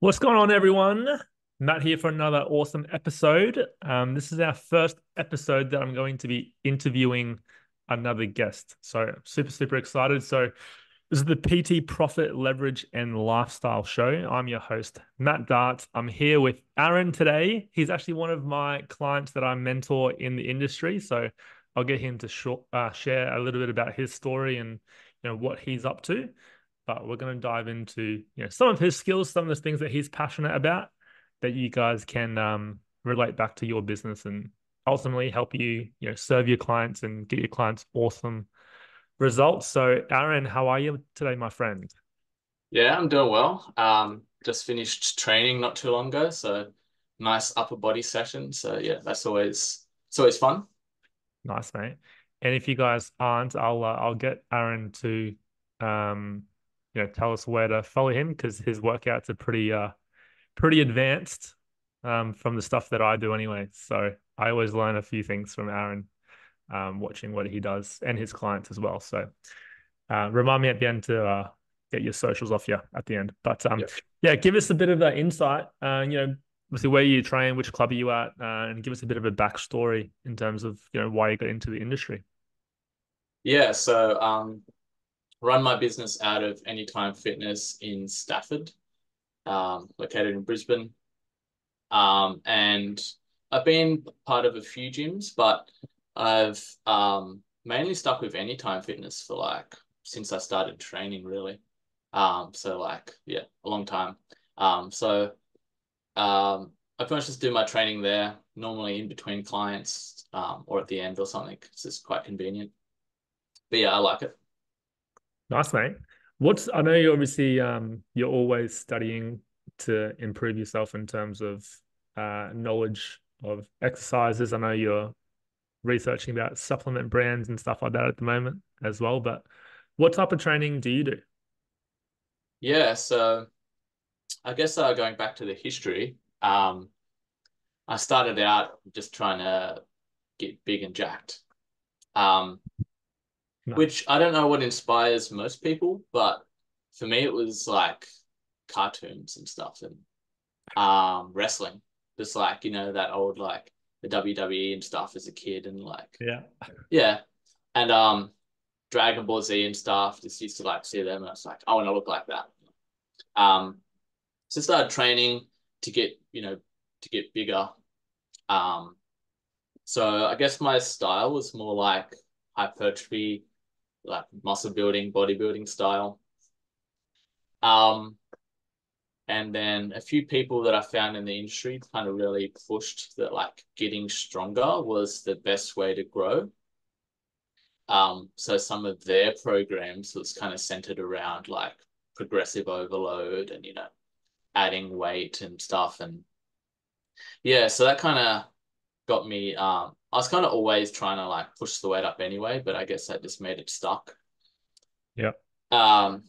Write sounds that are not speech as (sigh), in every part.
What's going on, everyone? Matt here for another awesome episode. Um, this is our first episode that I'm going to be interviewing another guest. So, super, super excited. So, this is the PT Profit Leverage and Lifestyle Show. I'm your host, Matt Dart. I'm here with Aaron today. He's actually one of my clients that I mentor in the industry. So, I'll get him to uh, share a little bit about his story and you know what he's up to but we're going to dive into you know some of his skills, some of the things that he's passionate about that you guys can um, relate back to your business and ultimately help you you know serve your clients and get your clients awesome results. So, Aaron, how are you today, my friend? Yeah, I'm doing well. Um, just finished training not too long ago, so nice upper body session. So yeah, that's always it's always fun. Nice, mate. And if you guys aren't, I'll uh, I'll get Aaron to um you know tell us where to follow him because his workouts are pretty uh pretty advanced um from the stuff that I do anyway. So I always learn a few things from Aaron um watching what he does and his clients as well. So uh, remind me at the end to uh, get your socials off you at the end. But um, yeah, give us a bit of that insight. Uh, you know, obviously where you train, which club are you at, uh, and give us a bit of a backstory in terms of you know why you got into the industry. Yeah, so um, run my business out of Anytime Fitness in Stafford, um, located in Brisbane. Um, and I've been part of a few gyms, but I've um, mainly stuck with Anytime Fitness for like since I started training, really. Um, so like yeah, a long time. Um, so um, I pretty much just do my training there, normally in between clients um, or at the end or something. It's just quite convenient. But yeah, I like it. Nice, mate. What's I know you obviously um you're always studying to improve yourself in terms of uh knowledge of exercises. I know you're researching about supplement brands and stuff like that at the moment as well. But what type of training do you do? Yeah, so I guess uh, going back to the history, um, I started out just trying to get big and jacked. Um, no. which I don't know what inspires most people, but for me it was like cartoons and stuff and um wrestling. Just like, you know, that old like the WWE and stuff as a kid and like yeah. Yeah. And um Dragon Ball Z and stuff, just used to like see them and I was like, I want to look like that. Um so I started training to get, you know, to get bigger. Um so I guess my style was more like hypertrophy like muscle building, bodybuilding style. Um, and then a few people that I found in the industry kind of really pushed that like getting stronger was the best way to grow. Um, so some of their programs was kind of centered around like progressive overload and you know adding weight and stuff and yeah, so that kind of got me um I was kind of always trying to like push the weight up anyway, but I guess that just made it stuck. Yeah. Um,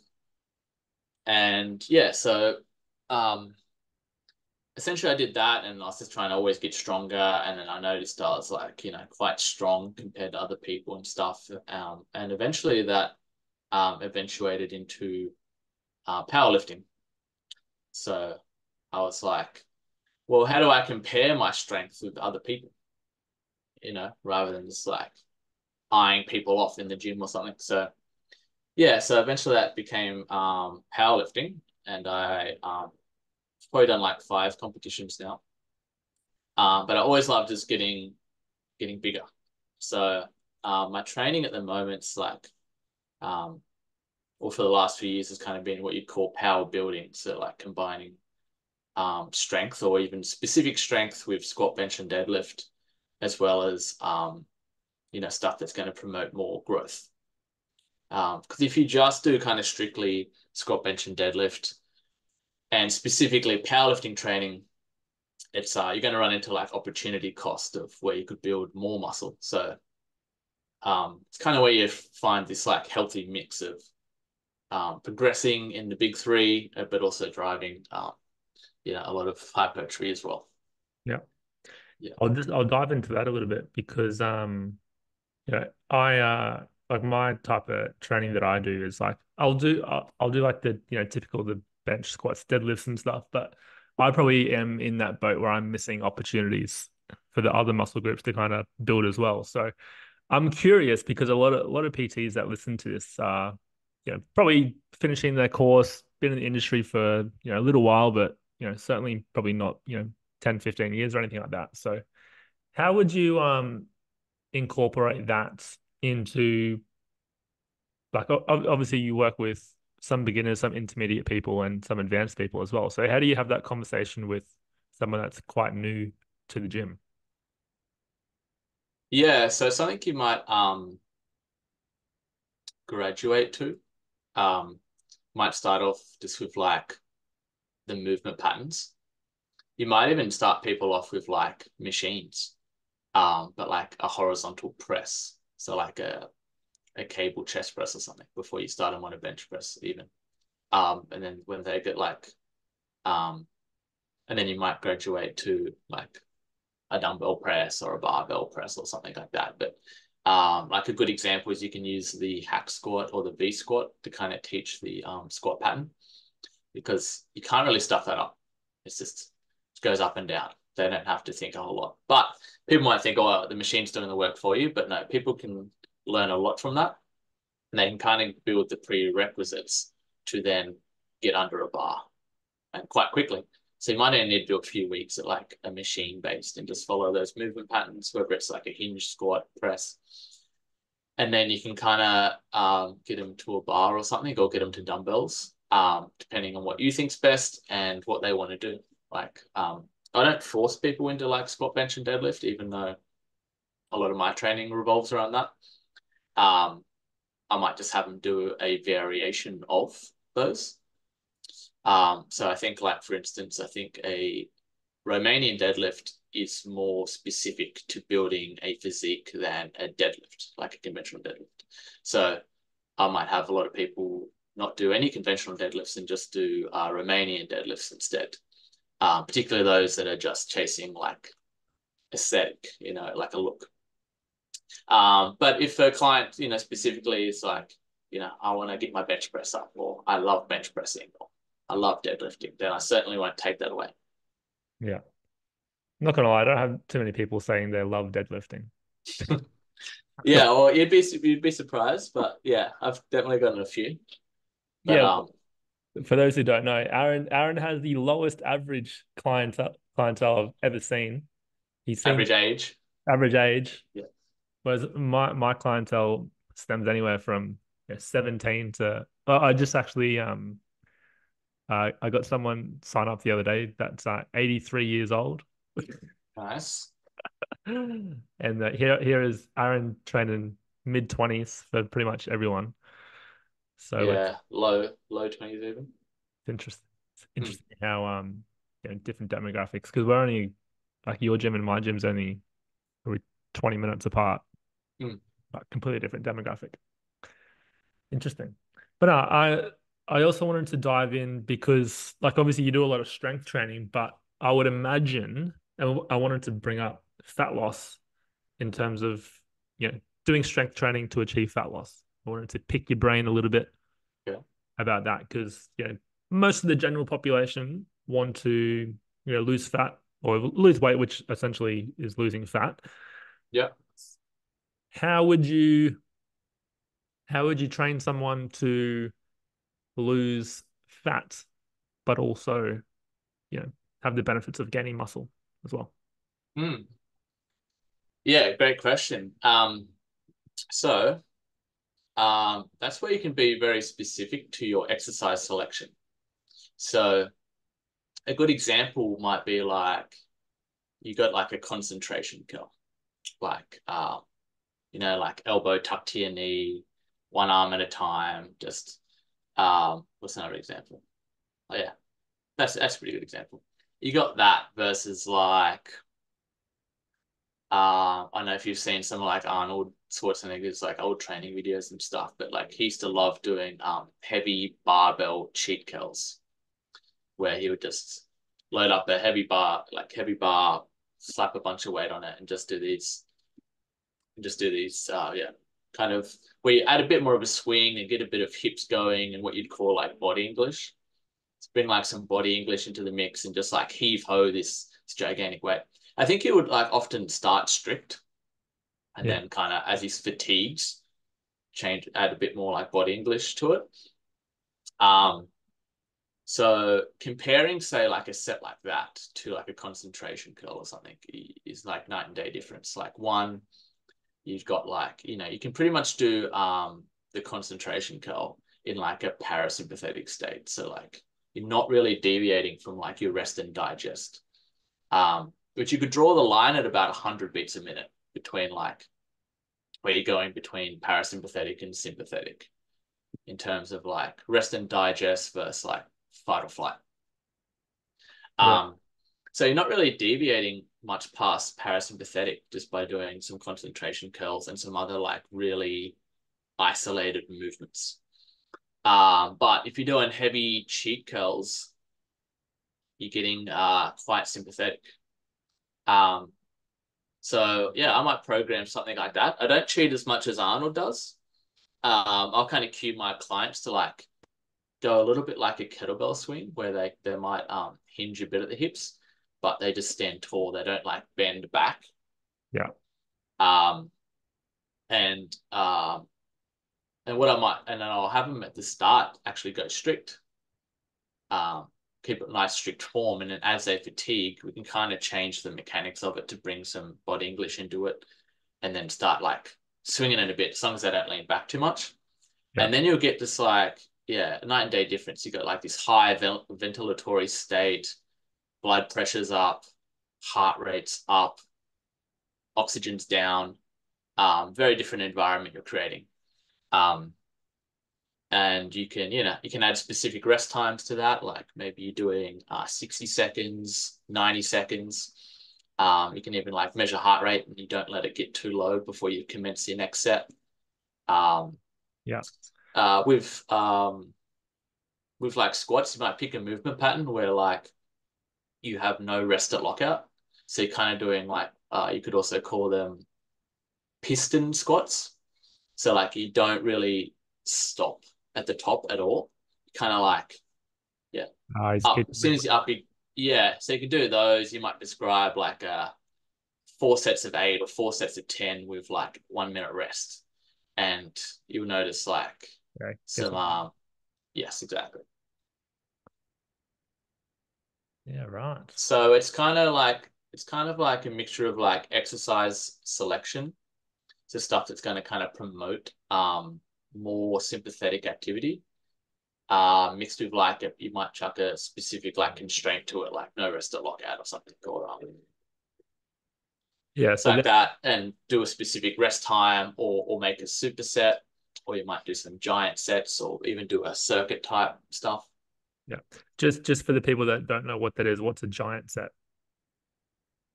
and yeah, so um, essentially I did that, and I was just trying to always get stronger. And then I noticed I was like, you know, quite strong compared to other people and stuff. Um, and eventually that um eventuated into uh, powerlifting. So I was like, well, how do I compare my strength with other people? You know, rather than just like eyeing people off in the gym or something. So yeah, so eventually that became um, powerlifting, and I um, probably done like five competitions now. Um, but I always loved just getting getting bigger. So um, my training at the moment's like, um, or for the last few years has kind of been what you'd call power building. So like combining um, strength or even specific strength with squat, bench, and deadlift as well as um, you know stuff that's going to promote more growth. Because um, if you just do kind of strictly squat, bench, and deadlift, and specifically powerlifting training, it's uh, you're going to run into like opportunity cost of where you could build more muscle. So um, it's kind of where you find this like healthy mix of um, progressing in the big three, uh, but also driving, um, you know, a lot of hypertrophy as well. Yeah. Yeah. I'll just I'll dive into that a little bit because um you know I uh like my type of training that I do is like I'll do I'll, I'll do like the you know typical the bench, squats, deadlifts, and stuff. But I probably am in that boat where I'm missing opportunities for the other muscle groups to kind of build as well. So I'm curious because a lot of a lot of PTs that listen to this are, you know, probably finishing their course, been in the industry for you know a little while, but you know certainly probably not you know 10, 15 years or anything like that. So how would you um incorporate that into like obviously you work with some beginners, some intermediate people, and some advanced people as well. So how do you have that conversation with someone that's quite new to the gym? Yeah, so something you might um graduate to. Um might start off just with like the movement patterns. You might even start people off with like machines, um, but like a horizontal press. So like a a cable chest press or something before you start them on a bench press even. Um, and then when they get like, um, and then you might graduate to like a dumbbell press or a barbell press or something like that. But um, like a good example is you can use the hack squat or the V squat to kind of teach the um, squat pattern because you can't really stuff that up. It's just goes up and down. They don't have to think a whole lot. But people might think, oh, the machine's doing the work for you. But no, people can learn a lot from that. And they can kind of build the prerequisites to then get under a bar and quite quickly. So you might only need to do a few weeks at like a machine based and just follow those movement patterns, whether it's like a hinge, squat, press. And then you can kind of um, get them to a bar or something or get them to dumbbells, um, depending on what you think's best and what they want to do. Like um, I don't force people into like squat, bench, and deadlift, even though a lot of my training revolves around that. Um, I might just have them do a variation of those. Um, so I think, like for instance, I think a Romanian deadlift is more specific to building a physique than a deadlift, like a conventional deadlift. So I might have a lot of people not do any conventional deadlifts and just do uh, Romanian deadlifts instead. Um, particularly those that are just chasing like aesthetic, you know, like a look. Um, but if a client, you know, specifically is like, you know, I want to get my bench press up, or I love bench pressing, or I love deadlifting, then I certainly won't take that away. Yeah. I'm not gonna lie, I don't have too many people saying they love deadlifting. (laughs) yeah, well, you'd be you'd be surprised, but yeah, I've definitely gotten a few. But, yeah. Um, for those who don't know, Aaron Aaron has the lowest average clientele clientele I've ever seen. He's seen average age. Average age. Yeah. Whereas my my clientele stems anywhere from you know, 17 to well, I just actually um uh, I got someone sign up the other day that's uh, 83 years old. Nice. (laughs) and uh, here here is Aaron training mid 20s for pretty much everyone. So yeah, low low 20s even. It's interesting. It's hmm. interesting mm. how um you know, different demographics because we're only like your gym and my gym's only 20 minutes apart. Mm. But completely different demographic. Interesting. But uh, I I also wanted to dive in because, like, obviously you do a lot of strength training, but I would imagine, and I wanted to bring up fat loss in terms of, you know, doing strength training to achieve fat loss. I wanted to pick your brain a little bit yeah. about that because, you know, most of the general population want to, you know, lose fat or lose weight, which essentially is losing fat. Yeah. How would you, how would you train someone to lose fat, but also, you know, have the benefits of gaining muscle as well? Mm. Yeah, great question. Um, so um, that's where you can be very specific to your exercise selection. So a good example might be like you got like a concentration curl, like um, you know, like elbow tucked to your knee, one arm at a time, just um, what's another example? Oh yeah, that's that's a pretty good example. You got that versus like, uh, I don't know if you've seen some like Arnold Schwarzenegger's like old training videos and stuff, but like he used to love doing um heavy barbell cheat curls, where he would just load up a heavy bar, like heavy bar, slap a bunch of weight on it, and just do these, just do these, uh, yeah, kind of where you add a bit more of a swing and get a bit of hips going and what you'd call like body English. bring like some body English into the mix and just like heave ho this, this gigantic weight. I think he would like often start strict and yeah. then kind of as he fatigues, change add a bit more like body English to it. Um so comparing, say, like a set like that to like a concentration curl or something is like night and day difference. Like one, you've got like, you know, you can pretty much do um the concentration curl in like a parasympathetic state. So like you're not really deviating from like your rest and digest. Um, but you could draw the line at about 100 beats a minute between like where you're going between parasympathetic and sympathetic in terms of like rest and digest versus like fight or flight. Yeah. Um, so you're not really deviating much past parasympathetic just by doing some concentration curls and some other like really isolated movements. Um, but if you're doing heavy cheat curls, you're getting uh, quite sympathetic. Um, so yeah, I might program something like that. I don't cheat as much as Arnold does. Um, I'll kind of cue my clients to like go a little bit like a kettlebell swing where they, they might um, hinge a bit at the hips, but they just stand tall. They don't like bend back. Yeah. Um, and um, and what I might and then I'll have them at the start actually go strict. Um, keep it nice strict form, and then as they fatigue, we can kind of change the mechanics of it to bring some body English into it, and then start like swinging it a bit, as long as they don't lean back too much. Yeah. And then you'll get this like yeah, night and day difference. You got like this high ventilatory state, blood pressure's up, heart rate's up, oxygen's down. Um, very different environment you're creating. Um, and you can, you know, you can add specific rest times to that. Like maybe you're doing uh, 60 seconds, 90 seconds. Um, you can even like measure heart rate and you don't let it get too low before you commence your next set. Um, yeah uh, with um, with like squats, you might pick a movement pattern where like you have no rest at lockout. So you're kind of doing like uh, you could also call them piston squats. So like you don't really stop at the top at all. Kind of like yeah. Uh, up, as soon as you up, you, yeah. So you can do those. You might describe like uh, four sets of eight or four sets of ten with like one minute rest, and you'll notice like Okay. Some um, yes, exactly. Yeah, right. So it's kind of like it's kind of like a mixture of like exercise selection, so stuff that's going to kind of promote um more sympathetic activity, uh, mixed with like a, you might chuck a specific like constraint to it, like no rest at lockout or something, or um, yeah, so like that, and do a specific rest time, or or make a superset or you might do some giant sets or even do a circuit type stuff. Yeah. Just just for the people that don't know what that is, what's a giant set?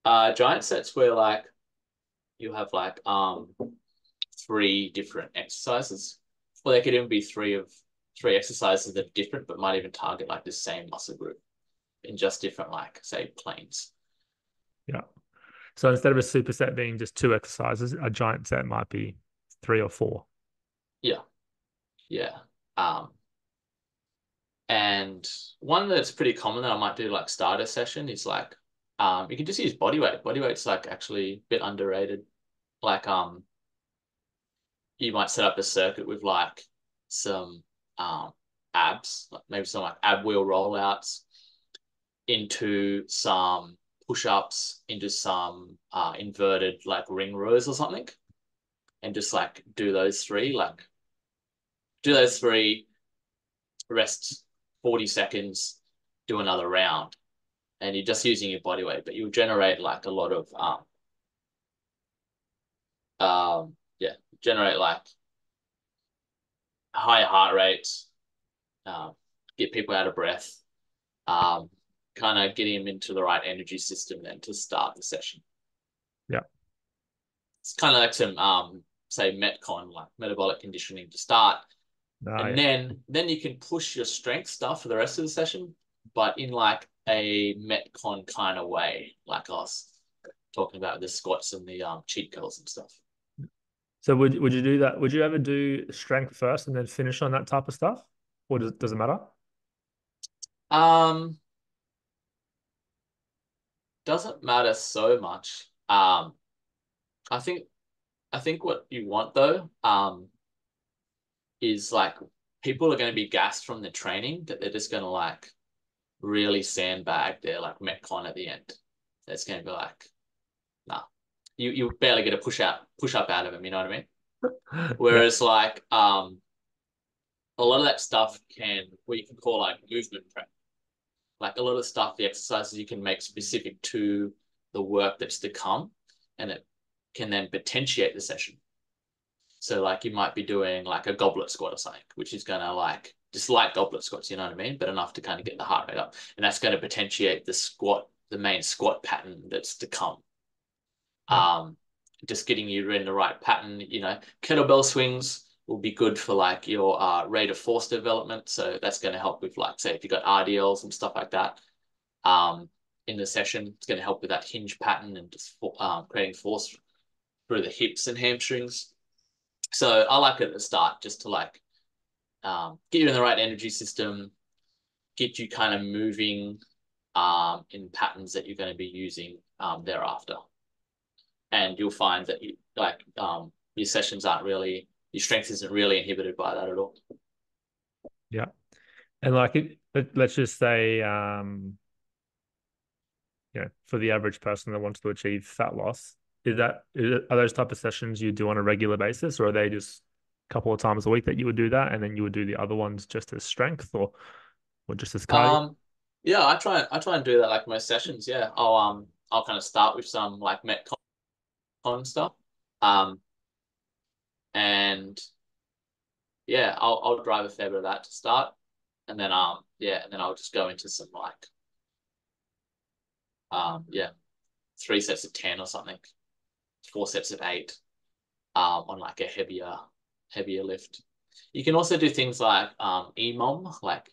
Uh giant sets where like you have like um three different exercises. Or they could even be three of three exercises that are different but might even target like the same muscle group in just different like say planes. Yeah. So instead of a superset being just two exercises, a giant set might be three or four. Yeah. Yeah. Um, and one that's pretty common that I might do like starter session is like um you can just use body weight. Body weight's like actually a bit underrated. Like um you might set up a circuit with like some um abs, like maybe some like ab wheel rollouts into some push-ups, into some uh inverted like ring rows or something. And just like do those three like do those three, rest 40 seconds, do another round. And you're just using your body weight, but you'll generate like a lot of um um generate like higher heart rates, um, get people out of breath, um, kind of getting them into the right energy system then to start the session. Yeah. It's kind of like some um say metcon like metabolic conditioning to start and then then you can push your strength stuff for the rest of the session, but in like a metcon kind of way, like us talking about the squats and the um cheat curls and stuff. So would would you do that? Would you ever do strength first and then finish on that type of stuff, or does does it matter? Um, doesn't matter so much. Um, I think I think what you want though, um, is like people are going to be gassed from the training that they're just going to like really sandbag their like metcon at the end. It's going to be like, you you barely get a push out push up out of them. You know what I mean? (laughs) Whereas yeah. like um, a lot of that stuff can what you can call like movement prep. Like a lot of stuff, the exercises you can make specific to the work that's to come, and it can then potentiate the session. So like you might be doing like a goblet squat or something, which is gonna like just like goblet squats, you know what I mean? But enough to kind of get the heart rate up. And that's going to potentiate the squat, the main squat pattern that's to come. Um, just getting you in the right pattern, you know, kettlebell swings will be good for like your uh, rate of force development. So that's going to help with like, say, if you've got RDLs and stuff like that. Um, in the session, it's going to help with that hinge pattern and just um, creating force through the hips and hamstrings. So I like it at the start just to like um, get you in the right energy system, get you kind of moving um, in patterns that you're going to be using um, thereafter. And you'll find that you, like um, your sessions aren't really, your strength isn't really inhibited by that at all. Yeah. And like it, let, us just say, um, you know, for the average person that wants to achieve fat loss, is that is it, are those type of sessions you do on a regular basis, or are they just a couple of times a week that you would do that, and then you would do the other ones just as strength or or just as cardio? Um, yeah, I try I try and do that like most sessions. Yeah, I'll um I'll kind of start with some like metcon stuff, um, and yeah, I'll I'll drive a fair bit of that to start, and then um yeah, and then I'll just go into some like um yeah, three sets of ten or something, four sets of eight, um on like a heavier heavier lift. You can also do things like um, EMOM, like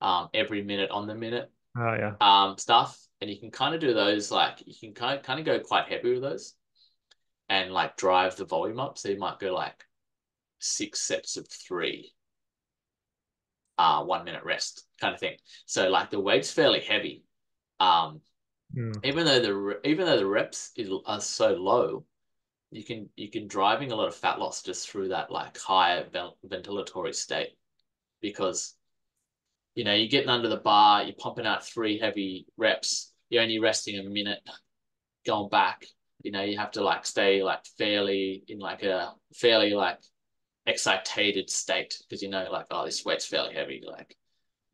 um, every minute on the minute. Oh yeah. Um, stuff, and you can kind of do those like you can kind of kind of go quite heavy with those, and like drive the volume up. So you might go like six sets of three, uh, one minute rest kind of thing. So like the weight's fairly heavy. Um, mm. even though the even though the reps is, are so low, you can you can driving a lot of fat loss just through that like higher ventilatory state because you know you're getting under the bar you're pumping out three heavy reps you're only resting a minute going back you know you have to like stay like fairly in like a fairly like excitated state because you know like oh this weight's fairly heavy like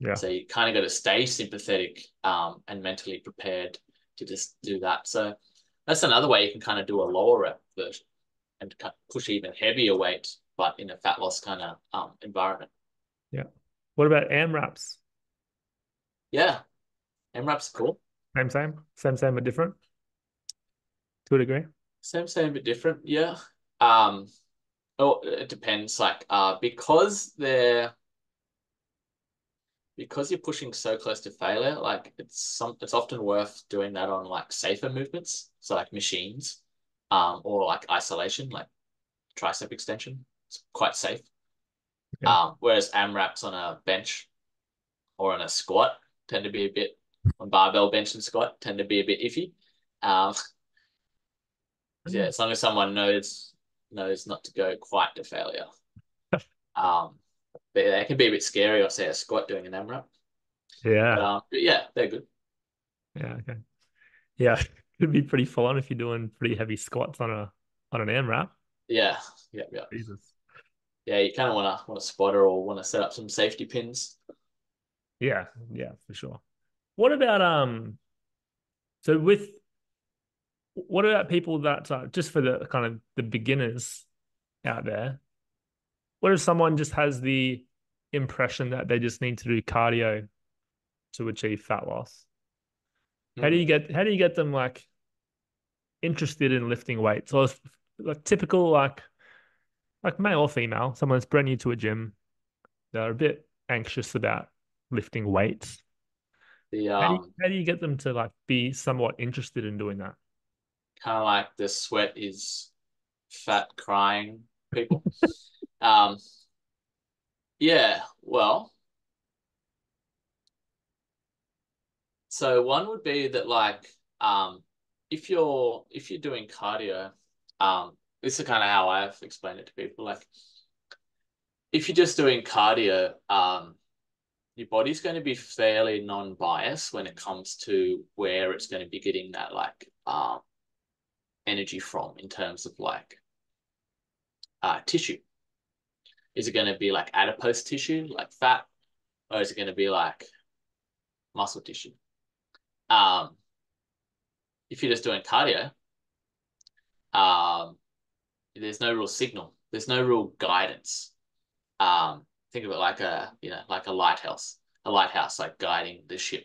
yeah so you kind of got to stay sympathetic um and mentally prepared to just do that so that's another way you can kind of do a lower rep version and push even heavier weight, but in a fat loss kind of um, environment. Yeah. What about AMRAPs? Yeah. AMRAPs are cool. Same, same, same, same, but different to a degree. Same, same, but different. Yeah. Um, oh, it depends. Like, uh, because they're because you're pushing so close to failure, like it's some it's often worth doing that on like safer movements. So like machines, um, or like isolation, like tricep extension. It's quite safe. Yeah. Um, whereas AMRAPs on a bench or on a squat tend to be a bit on barbell bench and squat tend to be a bit iffy. Um, yeah, as long as someone knows knows not to go quite to failure. (laughs) um, but they can be a bit scary or say a squat doing an AMRAP. Yeah. But, um, but yeah, they're good. Yeah. Okay. Yeah. (laughs) It'd be pretty full on if you're doing pretty heavy squats on a on an AMRAP. Yeah. Yeah. Yeah. Jesus. Yeah, you kind of want to want to spotter or want to set up some safety pins. Yeah, yeah, for sure. What about um? So with what about people that uh, just for the kind of the beginners out there what if someone just has the impression that they just need to do cardio to achieve fat loss? Mm. How do you hmm. get how do you get them like interested in lifting weights? Or like typical like like male or female, someone's brand new to a gym, they're a bit anxious about lifting weights. The, um, how, do you, how do you get them to like be somewhat interested in doing that? Kind of like the sweat is fat crying people. (laughs) Um, yeah, well, so one would be that like um if you're if you're doing cardio, um this is kind of how I've explained it to people. Like if you're just doing cardio, um your body's going to be fairly non-biased when it comes to where it's going to be getting that like um energy from in terms of like uh tissue. Is it going to be like adipose tissue, like fat, or is it going to be like muscle tissue? Um, if you're just doing cardio, um, there's no real signal. There's no real guidance. Um, think of it like a you know like a lighthouse, a lighthouse like guiding the ship.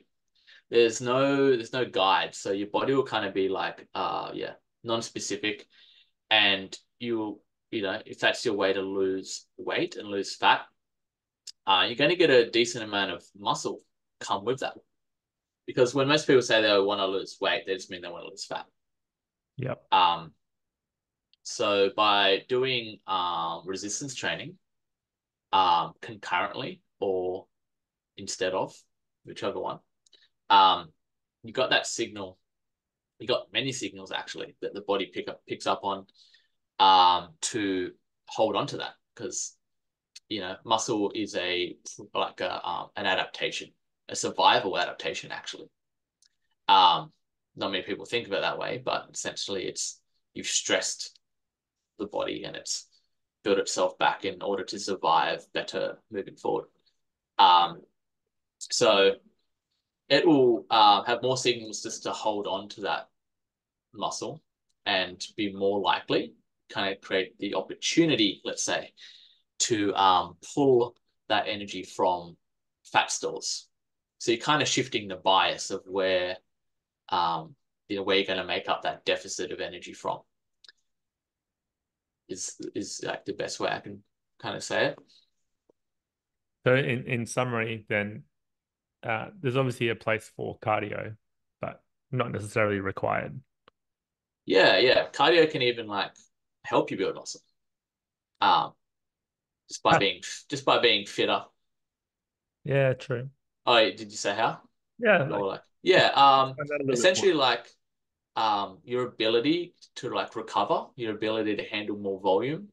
There's no there's no guide, so your body will kind of be like uh yeah non-specific, and you'll you know if that's your way to lose weight and lose fat, uh, you're going to get a decent amount of muscle come with that because when most people say they want to lose weight, they just mean they want to lose fat. Yep. Um, so by doing um, resistance training um, concurrently or instead of, whichever one, um, you got that signal. You got many signals actually that the body pick up picks up on um, to hold on to that because you know muscle is a like a um, an adaptation a survival adaptation, actually. Um, not many people think of it that way, but essentially it's you've stressed the body and it's built itself back in order to survive better moving forward. Um, so it will uh, have more signals just to hold on to that muscle and be more likely, kind of create the opportunity, let's say, to um, pull that energy from fat stores so you're kind of shifting the bias of where, um, you know, where you're going to make up that deficit of energy from. Is is like the best way I can kind of say it. So in in summary, then uh, there's obviously a place for cardio, but not necessarily required. Yeah, yeah. Cardio can even like help you build muscle. Um, just by being just by being fitter. Yeah, true. Oh, did you say how? Yeah. Or like, yeah. Um, essentially, like, um, your ability to like recover, your ability to handle more volume,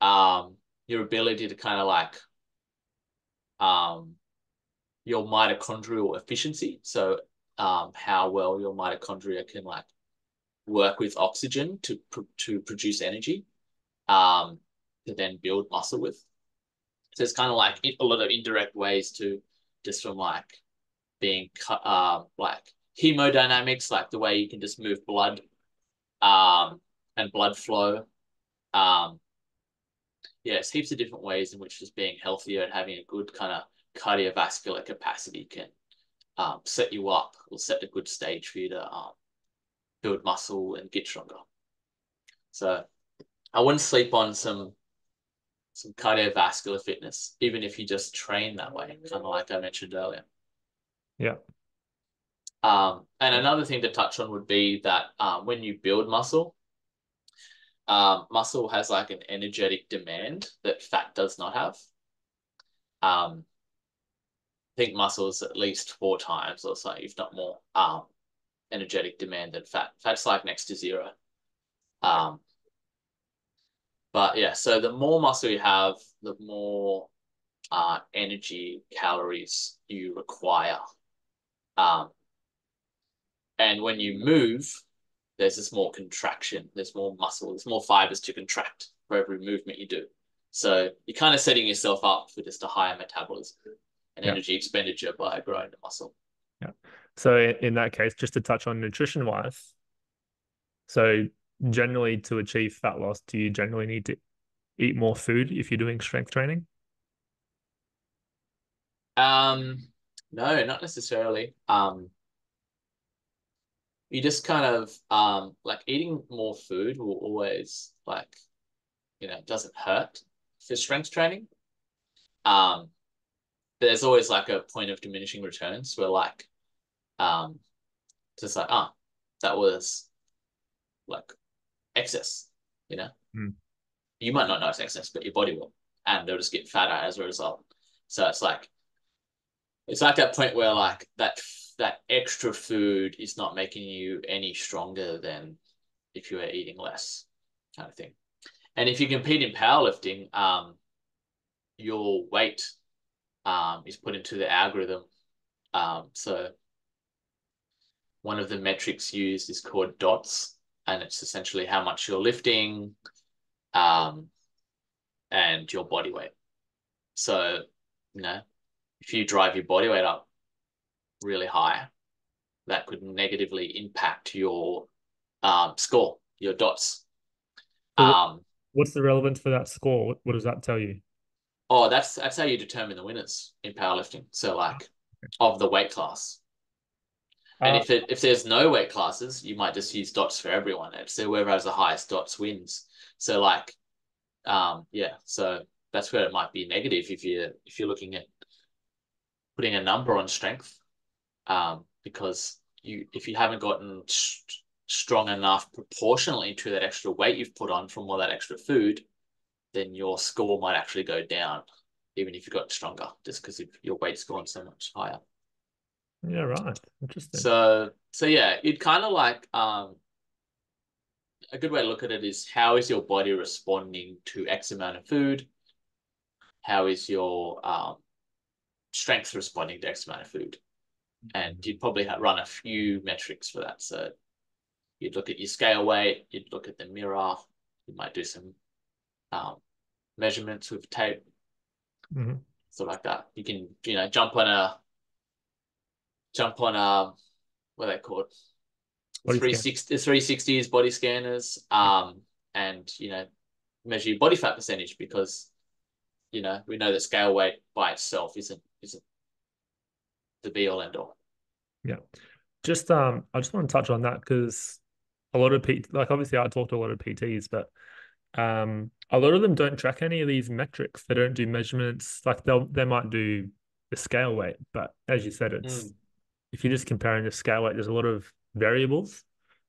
um, your ability to kind of like, um, your mitochondrial efficiency. So, um, how well your mitochondria can like work with oxygen to to produce energy, um, to then build muscle with. So it's kind of like a lot of indirect ways to just from like being uh, like hemodynamics, like the way you can just move blood um, and blood flow. Um, yes, heaps of different ways in which just being healthier and having a good kind of cardiovascular capacity can um, set you up or set a good stage for you to um, build muscle and get stronger. So I wouldn't sleep on some some cardiovascular fitness, even if you just train that way, kind of like I mentioned earlier. Yeah. Um, and another thing to touch on would be that um, when you build muscle, um, muscle has like an energetic demand that fat does not have. Um, I think muscle is at least four times or so, if not more, um, energetic demand than fat. Fat's like next to zero. Um, but yeah, so the more muscle you have, the more uh, energy calories you require. Um, and when you move, there's this more contraction, there's more muscle, there's more fibers to contract for every movement you do. So you're kind of setting yourself up for just a higher metabolism and yeah. energy expenditure by growing the muscle. Yeah. So in that case, just to touch on nutrition wise, so generally to achieve fat loss, do you generally need to eat more food if you're doing strength training? Um, no, not necessarily. Um, you just kind of um like eating more food will always like you know doesn't hurt for strength training. Um, there's always like a point of diminishing returns where like um just like ah oh, that was like excess, you know. Mm. You might not notice excess, but your body will, and they'll just get fatter as a result. So it's like it's like that point where like that that extra food is not making you any stronger than if you were eating less, kind of thing. And if you compete in powerlifting, um, your weight um, is put into the algorithm. Um, so one of the metrics used is called DOTS, and it's essentially how much you're lifting um, and your body weight. So, you know, if you drive your body weight up really high, that could negatively impact your um, score, your dots. Um, What's the relevance for that score? What, what does that tell you? Oh, that's that's how you determine the winners in powerlifting. So, like, of the weight class. And uh, if it, if there's no weight classes, you might just use dots for everyone. So whoever has the highest dots wins. So like, um, yeah. So that's where it might be negative if you if you're looking at putting a number on strength, um, because you if you haven't gotten st strong enough proportionally to that extra weight you've put on from all that extra food, then your score might actually go down, even if you got stronger, just because your weight's gone so much higher. Yeah, right. Interesting. So, so yeah, it kind of like um, a good way to look at it is how is your body responding to X amount of food? How is your um, strength responding to X amount of food? And you'd probably run a few metrics for that. So you'd look at your scale weight, you'd look at the mirror, you might do some um, measurements with tape, mm-hmm. stuff like that. You can, you know, jump on a jump on a what are they called? Body 360 360s body scanners. Um, and you know, measure your body fat percentage because you know, we know that scale weight by itself isn't isn't the be all end all. Yeah. Just um I just want to touch on that because a lot of P like obviously I talk to a lot of PTs, but um a lot of them don't track any of these metrics. They don't do measurements. Like they'll they might do the scale weight, but as you said, it's mm if you're just comparing the scale weight, there's a lot of variables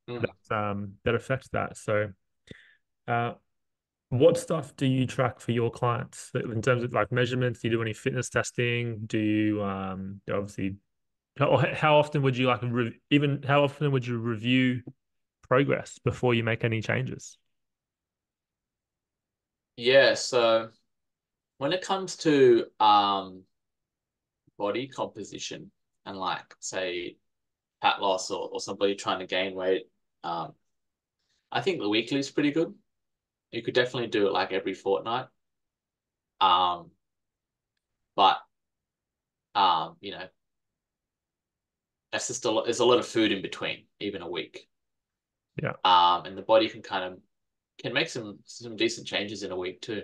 mm. that um that affect that. So, uh, what stuff do you track for your clients in terms of like measurements? Do you do any fitness testing? Do you um obviously how, how often would you like re- even how often would you review progress before you make any changes? Yeah, so when it comes to um body composition, and like say fat loss or, or somebody trying to gain weight, um, I think the weekly is pretty good. You could definitely do it like every fortnight. Um, but um, you know, that's just a lot. There's a lot of food in between, even a week. Yeah. Um, and the body can kind of can make some some decent changes in a week too.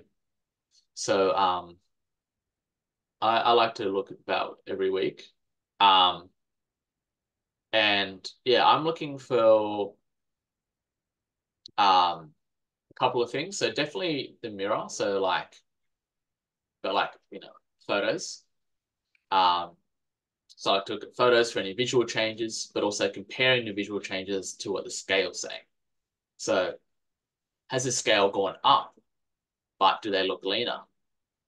So um, I I like to look about every week. Um, and yeah, I'm looking for um a couple of things. So definitely the mirror. So like, but like you know, photos. Um, so I took photos for any visual changes, but also comparing the visual changes to what the scale's saying. So has the scale gone up, but do they look leaner?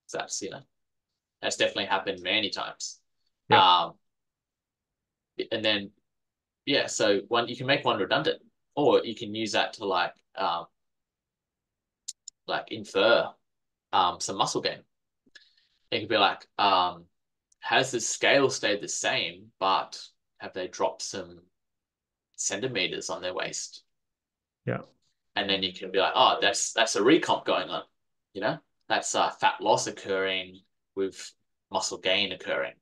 So that's you know, that's definitely happened many times. Yeah. Um, and then yeah, so one you can make one redundant, or you can use that to like um, like infer um, some muscle gain. It could be like, um, has the scale stayed the same, but have they dropped some centimeters on their waist? Yeah. And then you can be like, oh, that's that's a recomp going on, you know, that's uh, fat loss occurring with muscle gain occurring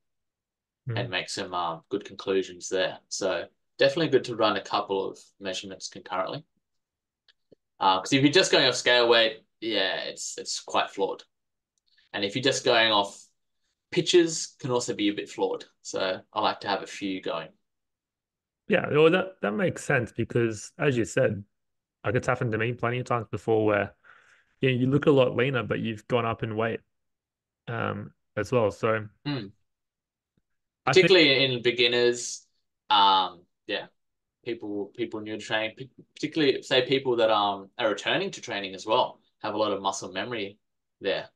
mm. and make some um, good conclusions there. So definitely good to run a couple of measurements concurrently. Because uh, if you're just going off scale weight, yeah, it's it's quite flawed. And if you're just going off pitches, can also be a bit flawed. So I like to have a few going. Yeah, well, that that makes sense because, as you said, like it's happened to me plenty of times before where yeah, you look a lot leaner, but you've gone up in weight um, as well. So mm particularly think... in beginners. Um, yeah, people people new to training, particularly say people that um are returning to training as well, have a lot of muscle memory there.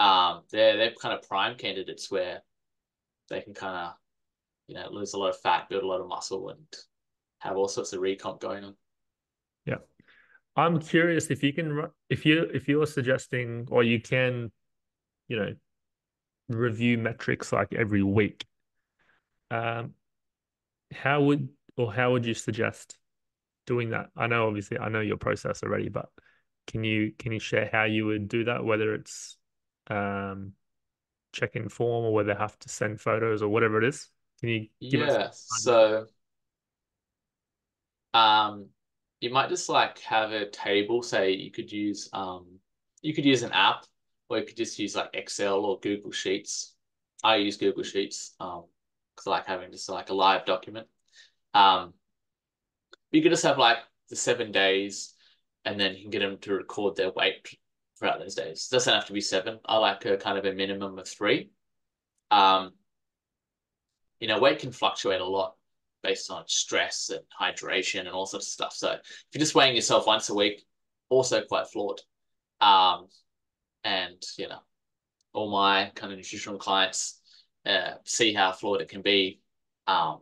Um, they're they're kind of prime candidates where they can kind of you know, lose a lot of fat, build a lot of muscle, and have all sorts of recomp going on. Yeah. I'm curious if you can if you if you're suggesting or you can, you know, review metrics like every week. Um, how would or how would you suggest doing that? I know obviously I know your process already, but can you can you share how you would do that? Whether it's um check-in form or whether they have to send photos or whatever it is? Can you give yeah, us so um you might just like have a table, say you could use um you could use an app or you could just use like Excel or Google Sheets. I use Google Sheets um because I like having just like a live document. Um you could just have like the seven days and then you can get them to record their weight throughout those days. It doesn't have to be seven. I like a kind of a minimum of three. Um, you know, weight can fluctuate a lot based on stress and hydration and all sorts of stuff. So if you're just weighing yourself once a week, also quite flawed. Um, and you know, all my kind of nutritional clients uh, see how flawed it can be um,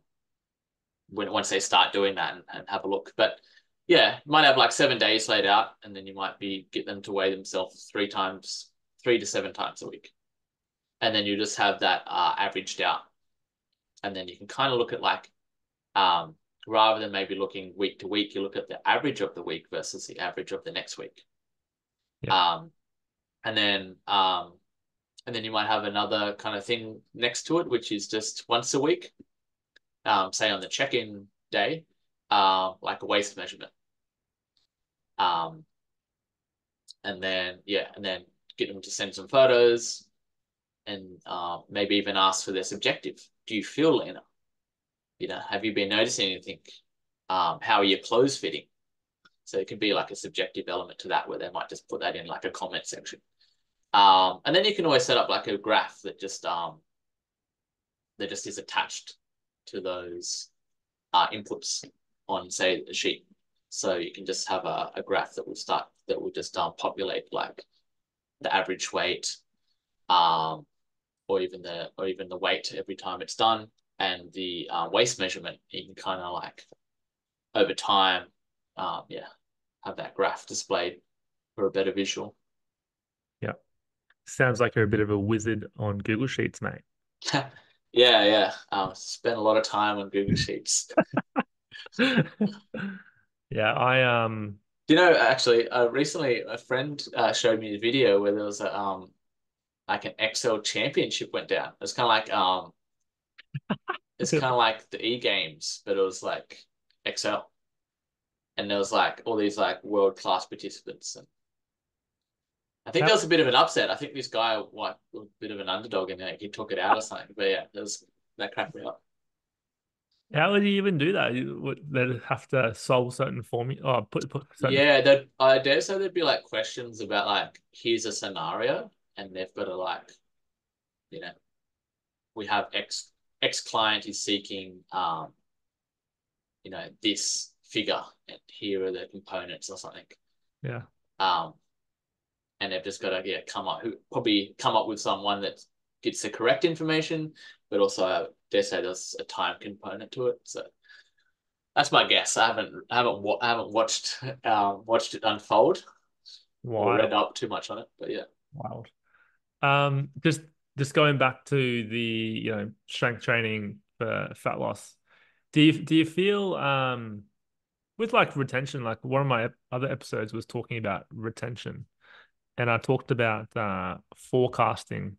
when once they start doing that and, and have a look. But yeah, you might have like seven days laid out, and then you might be get them to weigh themselves three times, three to seven times a week, and then you just have that uh, averaged out, and then you can kind of look at like, um, rather than maybe looking week to week, you look at the average of the week versus the average of the next week. Yeah. Um, and then um, and then you might have another kind of thing next to it, which is just once a week, um, say on the check-in day, uh, like a waist measurement. Um, and then yeah, and then get them to send some photos, and uh, maybe even ask for their subjective. Do you feel leaner? You know, have you been noticing anything? Um, how are your clothes fitting? So it can be like a subjective element to that, where they might just put that in like a comment section. Um, and then you can always set up like a graph that just um, that just is attached to those uh, inputs on say a sheet. So you can just have a, a graph that will start that will just um, populate like the average weight, um, or even the or even the weight every time it's done, and the uh, waist measurement. You can kind of like over time, um, yeah, have that graph displayed for a better visual. Sounds like you're a bit of a wizard on Google Sheets, mate. (laughs) yeah, yeah. Um, spend a lot of time on Google Sheets. (laughs) Yeah, I um Do you know actually uh, recently a friend uh, showed me a video where there was a um like an Excel championship went down. It's kind of like um (laughs) it's kind of like the E games, but it was like Excel. And there was like all these like world class participants and I think that was a bit of an upset. I think this guy like was a bit of an underdog and he took it out or something. But yeah, that was that cracked me up. How would you even do that? Would they have to solve certain formula? Oh, put, put certain... Yeah, I dare say there'd be like questions about like here's a scenario, and they've got to like, you know, we have X X client is seeking um, you know, this figure, and here are the components or something. Yeah. Um, and they've just got to yeah come up who probably come up with someone that gets the correct information, but also I dare say there's a time component to it. So that's my guess. I haven't I haven't I haven't watched um, watched it unfold Wild. or read up too much on it, but yeah. Wild. Um, just just going back to the you know strength training for fat loss. Do you do you feel um with like retention? Like one of my other episodes was talking about retention, and I talked about uh, forecasting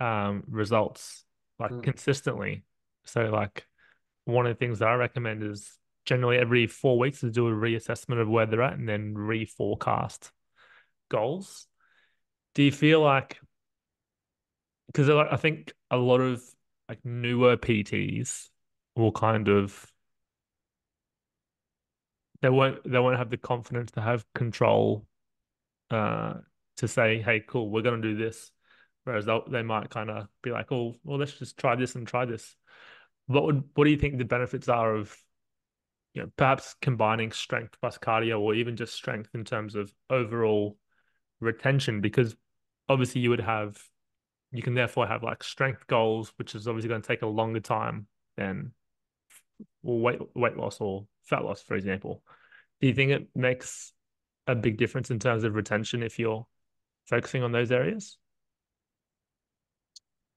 um results like mm. consistently. So like one of the things that I recommend is generally every four weeks to do a reassessment of where they're at and then reforecast goals. Do you feel like because I think a lot of like newer PTs will kind of they won't they won't have the confidence to have control uh to say, hey, cool, we're gonna do this. Whereas they might kind of be like, oh, well, let's just try this and try this. What would what do you think the benefits are of you know perhaps combining strength plus cardio or even just strength in terms of overall retention? Because obviously you would have you can therefore have like strength goals, which is obviously going to take a longer time than weight weight loss or fat loss, for example. Do you think it makes a big difference in terms of retention if you're focusing on those areas?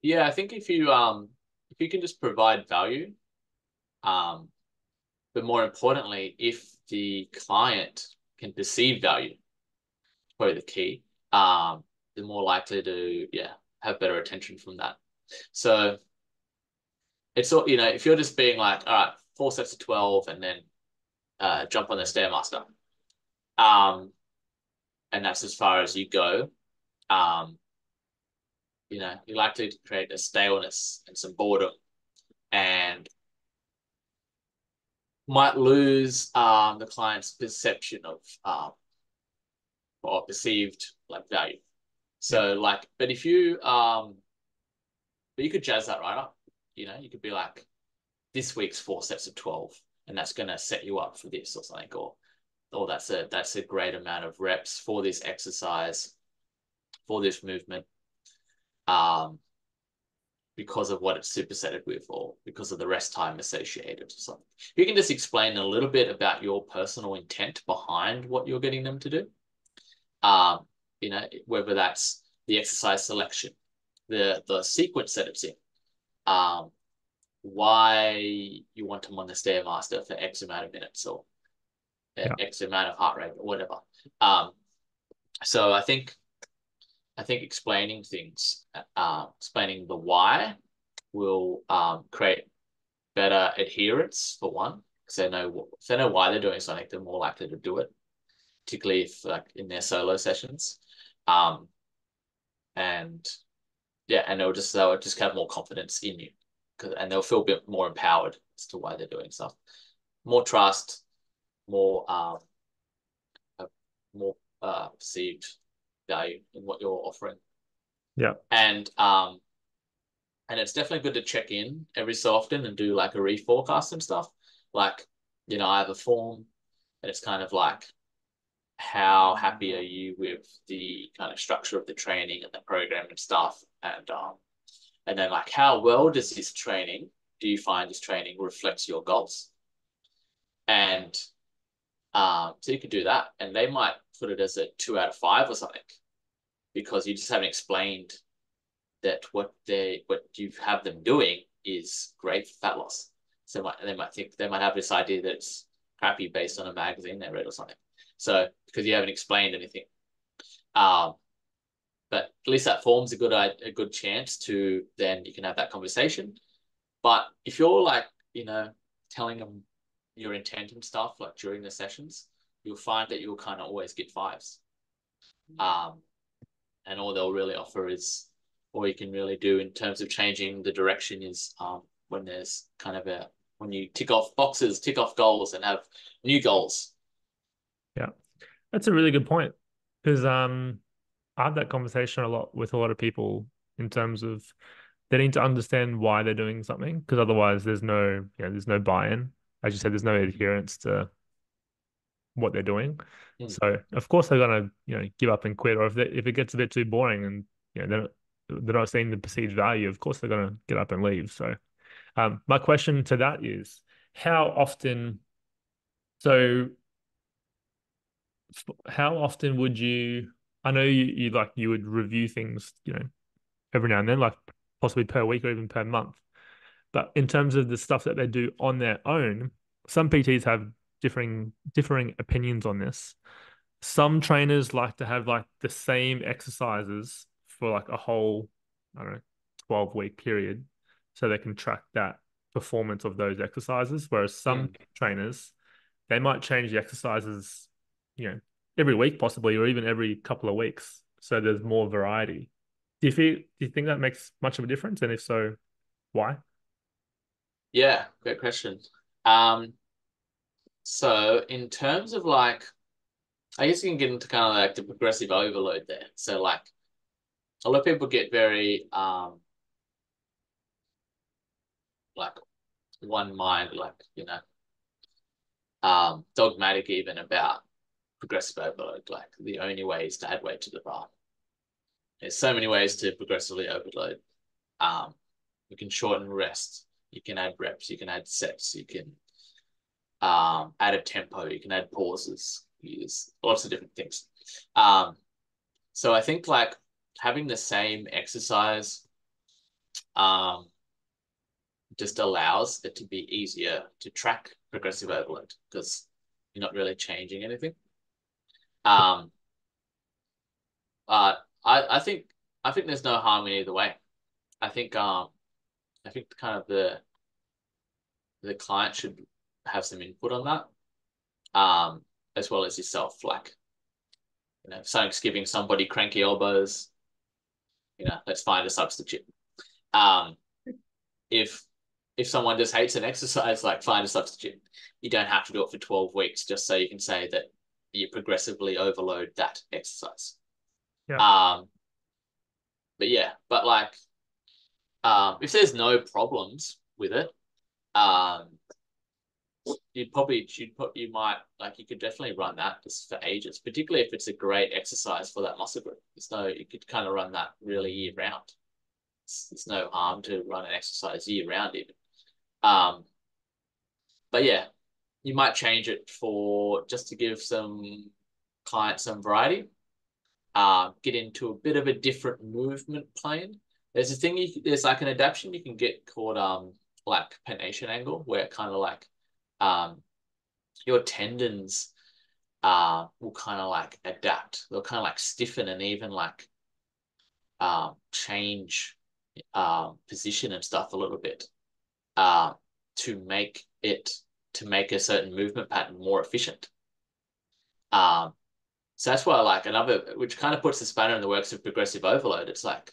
Yeah, I think if you um if you can just provide value, um, but more importantly, if the client can perceive value, probably the key, um, they're more likely to yeah have better attention from that. So it's all you know if you're just being like all right four sets of 12 and then uh, jump on the stairmaster um and that's as far as you go um you know you like to create a staleness and some boredom and might lose um the client's perception of um or perceived like value. So yeah. like but if you um but you could jazz that right up you know? You could be like this week's four sets of 12 and that's going to set you up for this or something or or that's a that's a great amount of reps for this exercise for this movement um because of what it's superseded with or because of the rest time associated or something you can just explain a little bit about your personal intent behind what you're getting them to do um you know whether that's the exercise selection the the sequence that it's in um why you want them on the stairmaster for X amount of minutes or yeah. X amount of heart rate or whatever. Um, so I think I think explaining things, uh, explaining the why, will um, create better adherence for one, because they know if they know why they're doing something, they're more likely to do it, particularly if like in their solo sessions. Um, and yeah, and they'll just they'll just have more confidence in you cause, and they'll feel a bit more empowered as to why they're doing stuff. More trust, more um, more uh, perceived value in what you're offering. Yeah, and um, and it's definitely good to check in every so often and do like a reforecast and stuff. Like, you know, I have a form, and it's kind of like, how happy are you with the kind of structure of the training and the program and stuff, and um, and then like, how well does this training, do you find this training reflects your goals? And um, so you could do that. And they might put it as a two out of five or something because you just haven't explained that what they what you have them doing is great for fat loss. So they might, they might think they might have this idea that it's crappy based on a magazine they read or something. So because you haven't explained anything. Um, but at least that forms a good a good chance to then you can have that conversation. But if you're like you know telling them your intent and stuff like during the sessions, you'll find that you'll kind of always get fives. Um, and all they'll really offer is, all you can really do in terms of changing the direction is um, when there's kind of a when you tick off boxes, tick off goals, and have new goals. Yeah, that's a really good point because um I have that conversation a lot with a lot of people in terms of they need to understand why they're doing something because otherwise there's no you know, there's no buy-in. As you said, there's no adherence to what they're doing. Mm. So of course they're gonna you know give up and quit, or if they, if it gets a bit too boring and you know they're not, they're not seeing the perceived value, of course they're gonna get up and leave. So um, my question to that is how often so how often would you I know you, you like you would review things, you know, every now and then, like possibly per week or even per month. But in terms of the stuff that they do on their own, some PTs have differing differing opinions on this. Some trainers like to have like the same exercises for like a whole, I don't know, 12 week period so they can track that performance of those exercises. Whereas some mm. trainers, they might change the exercises, you know, every week possibly, or even every couple of weeks. So there's more variety. Do you feel? Do you think that makes much of a difference? And if so, why? Yeah, great question. Um, so in terms of like, I guess you can get into kind of like the progressive overload there. So like, a lot of people get very um, like one mind, like you know, um, dogmatic even about progressive overload. Like the only way is to add weight to the bar. There's so many ways to progressively overload. Um, we can shorten rest. You can add reps, you can add sets, you can um, add a tempo, you can add pauses, use lots of different things. Um, so I think like having the same exercise um, just allows it to be easier to track progressive overload because you're not really changing anything. Um, uh, I I think I think there's no harm in either way. I think um, I think kind of the the client should have some input on that, um, as well as yourself. Like, you know, if something's giving somebody cranky elbows, you know, let's find a substitute. Um, if if someone just hates an exercise, like find a substitute. You don't have to do it for 12 weeks just so you can say that you progressively overload that exercise. Yeah. Um, but yeah, but like, um, if there's no problems with it, um, you'd probably you'd you might like you could definitely run that just for ages, particularly if it's a great exercise for that muscle group. So you could kind of run that really year round. It's, it's no harm to run an exercise year round even. Um, but yeah, you might change it for just to give some clients some variety. Uh, get into a bit of a different movement plane. There's a thing you there's like an adaptation you can get called um like pennation angle, where kind of like um your tendons uh will kind of like adapt. They'll kind of like stiffen and even like um change um position and stuff a little bit uh, to make it to make a certain movement pattern more efficient. Um, so that's why I like another, which kind of puts the spanner in the works of progressive overload. It's like,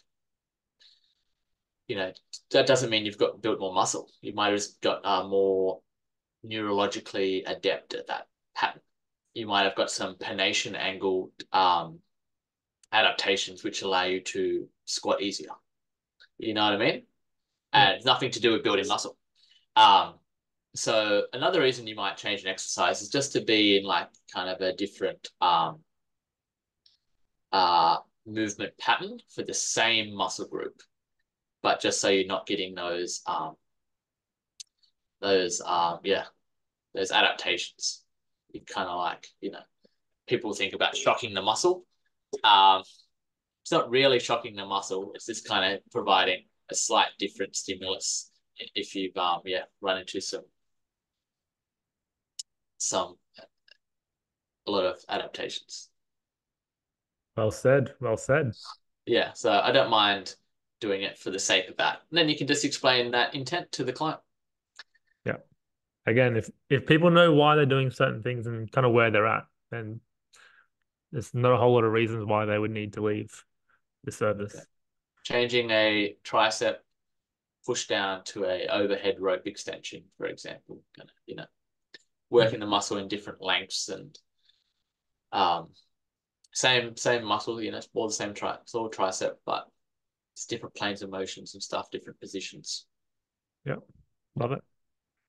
you know, that doesn't mean you've got built more muscle. You might have just got uh, more neurologically adept at that pattern. You might have got some pennation angle um, adaptations which allow you to squat easier. You know what I mean? and nothing to do with building muscle. Um, so another reason you might change an exercise is just to be in like kind of a different um, uh, movement pattern for the same muscle group, but just so you're not getting those um, those um, yeah those adaptations. You kind of like you know people think about shocking the muscle. Um, it's not really shocking the muscle. It's just kind of providing a slight different stimulus if you've um yeah run into some some a lot of adaptations. Well said. Well said. Yeah, so I don't mind doing it for the sake of that. And then you can just explain that intent to the client. Yeah. Again, if if people know why they're doing certain things and kind of where they're at, then there's not a whole lot of reasons why they would need to leave the service. Okay changing a tricep push down to a overhead rope extension, for example, kind of, you know, working the muscle in different lengths and um, same same muscle, you know, all the same tri it's all tricep, but it's different planes of motions and stuff, different positions. Yeah, love it.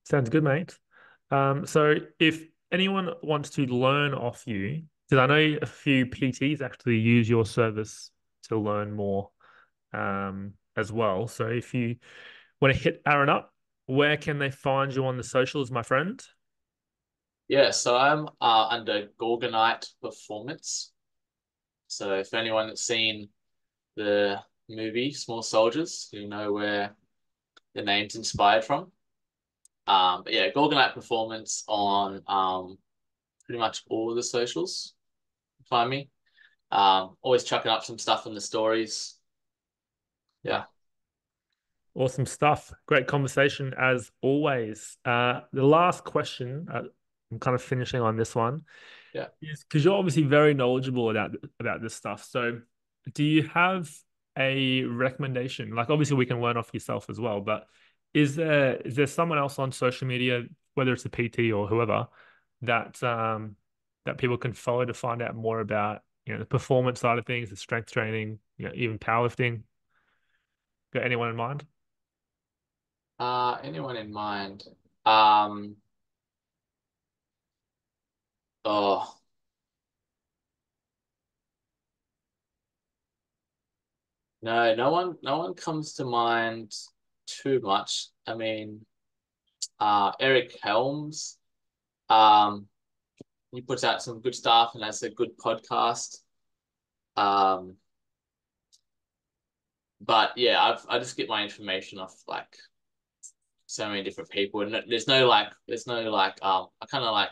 Sounds good, mate. Um, so if anyone wants to learn off you, because I know a few PTs actually use your service to learn more um, as well. So if you want to hit Aaron up, where can they find you on the socials, my friend? Yeah, so I'm uh, under Gorgonite Performance. So if anyone that's seen the movie Small Soldiers, you know where the name's inspired from. Um, but yeah, Gorgonite Performance on um, pretty much all of the socials. Find me. Um, always chucking up some stuff in the stories. Yeah. Awesome stuff. Great conversation as always. Uh, the last question, uh, I'm kind of finishing on this one. Yeah. Because you're obviously very knowledgeable about about this stuff. So, do you have a recommendation? Like, obviously, we can learn off yourself as well. But is there is there someone else on social media, whether it's a PT or whoever, that um that people can follow to find out more about you know the performance side of things, the strength training, you know, even powerlifting? Got anyone in mind? Uh, anyone in mind? Um, oh, no, no one, no one comes to mind too much. I mean, uh, Eric Helms, um, he puts out some good stuff and has a good podcast. Um, but yeah, I've I just get my information off like so many different people, and there's no like there's no like um I kind of like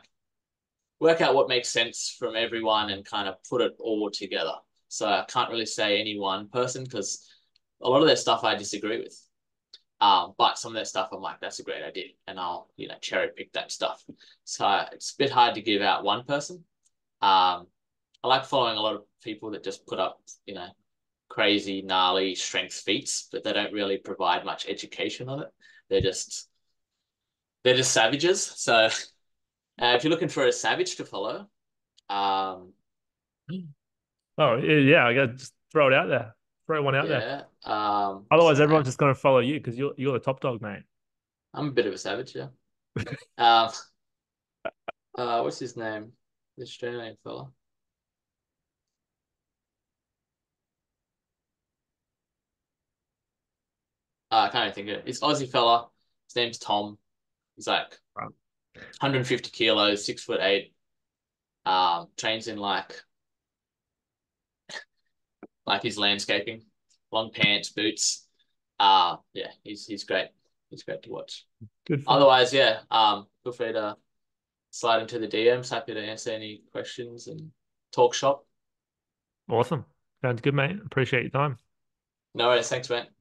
work out what makes sense from everyone and kind of put it all together. So I can't really say any one person because a lot of their stuff I disagree with. Um, but some of their stuff I'm like, that's a great idea, and I'll you know cherry pick that stuff. So it's a bit hard to give out one person. Um, I like following a lot of people that just put up you know crazy gnarly strength feats, but they don't really provide much education on it. They're just they're just savages. So (laughs) uh, if you're looking for a savage to follow, um, oh yeah, I got just throw it out there, throw one out yeah, there. Um, Otherwise, so everyone's just going to follow you because you're you're the top dog, mate. I'm a bit of a savage, yeah. (laughs) um, uh, what's his name? The Australian fella. Uh, I can't even think of it. It's Aussie fella. His name's Tom. He's like 150 kilos, six foot eight. Um, trains in like like his landscaping, long pants, boots. Uh yeah, he's he's great. He's great to watch. Good. Otherwise, yeah, um, feel free to slide into the DMs. Happy to answer any questions and talk shop. Awesome. Sounds good, mate. Appreciate your time. No worries. Thanks, mate.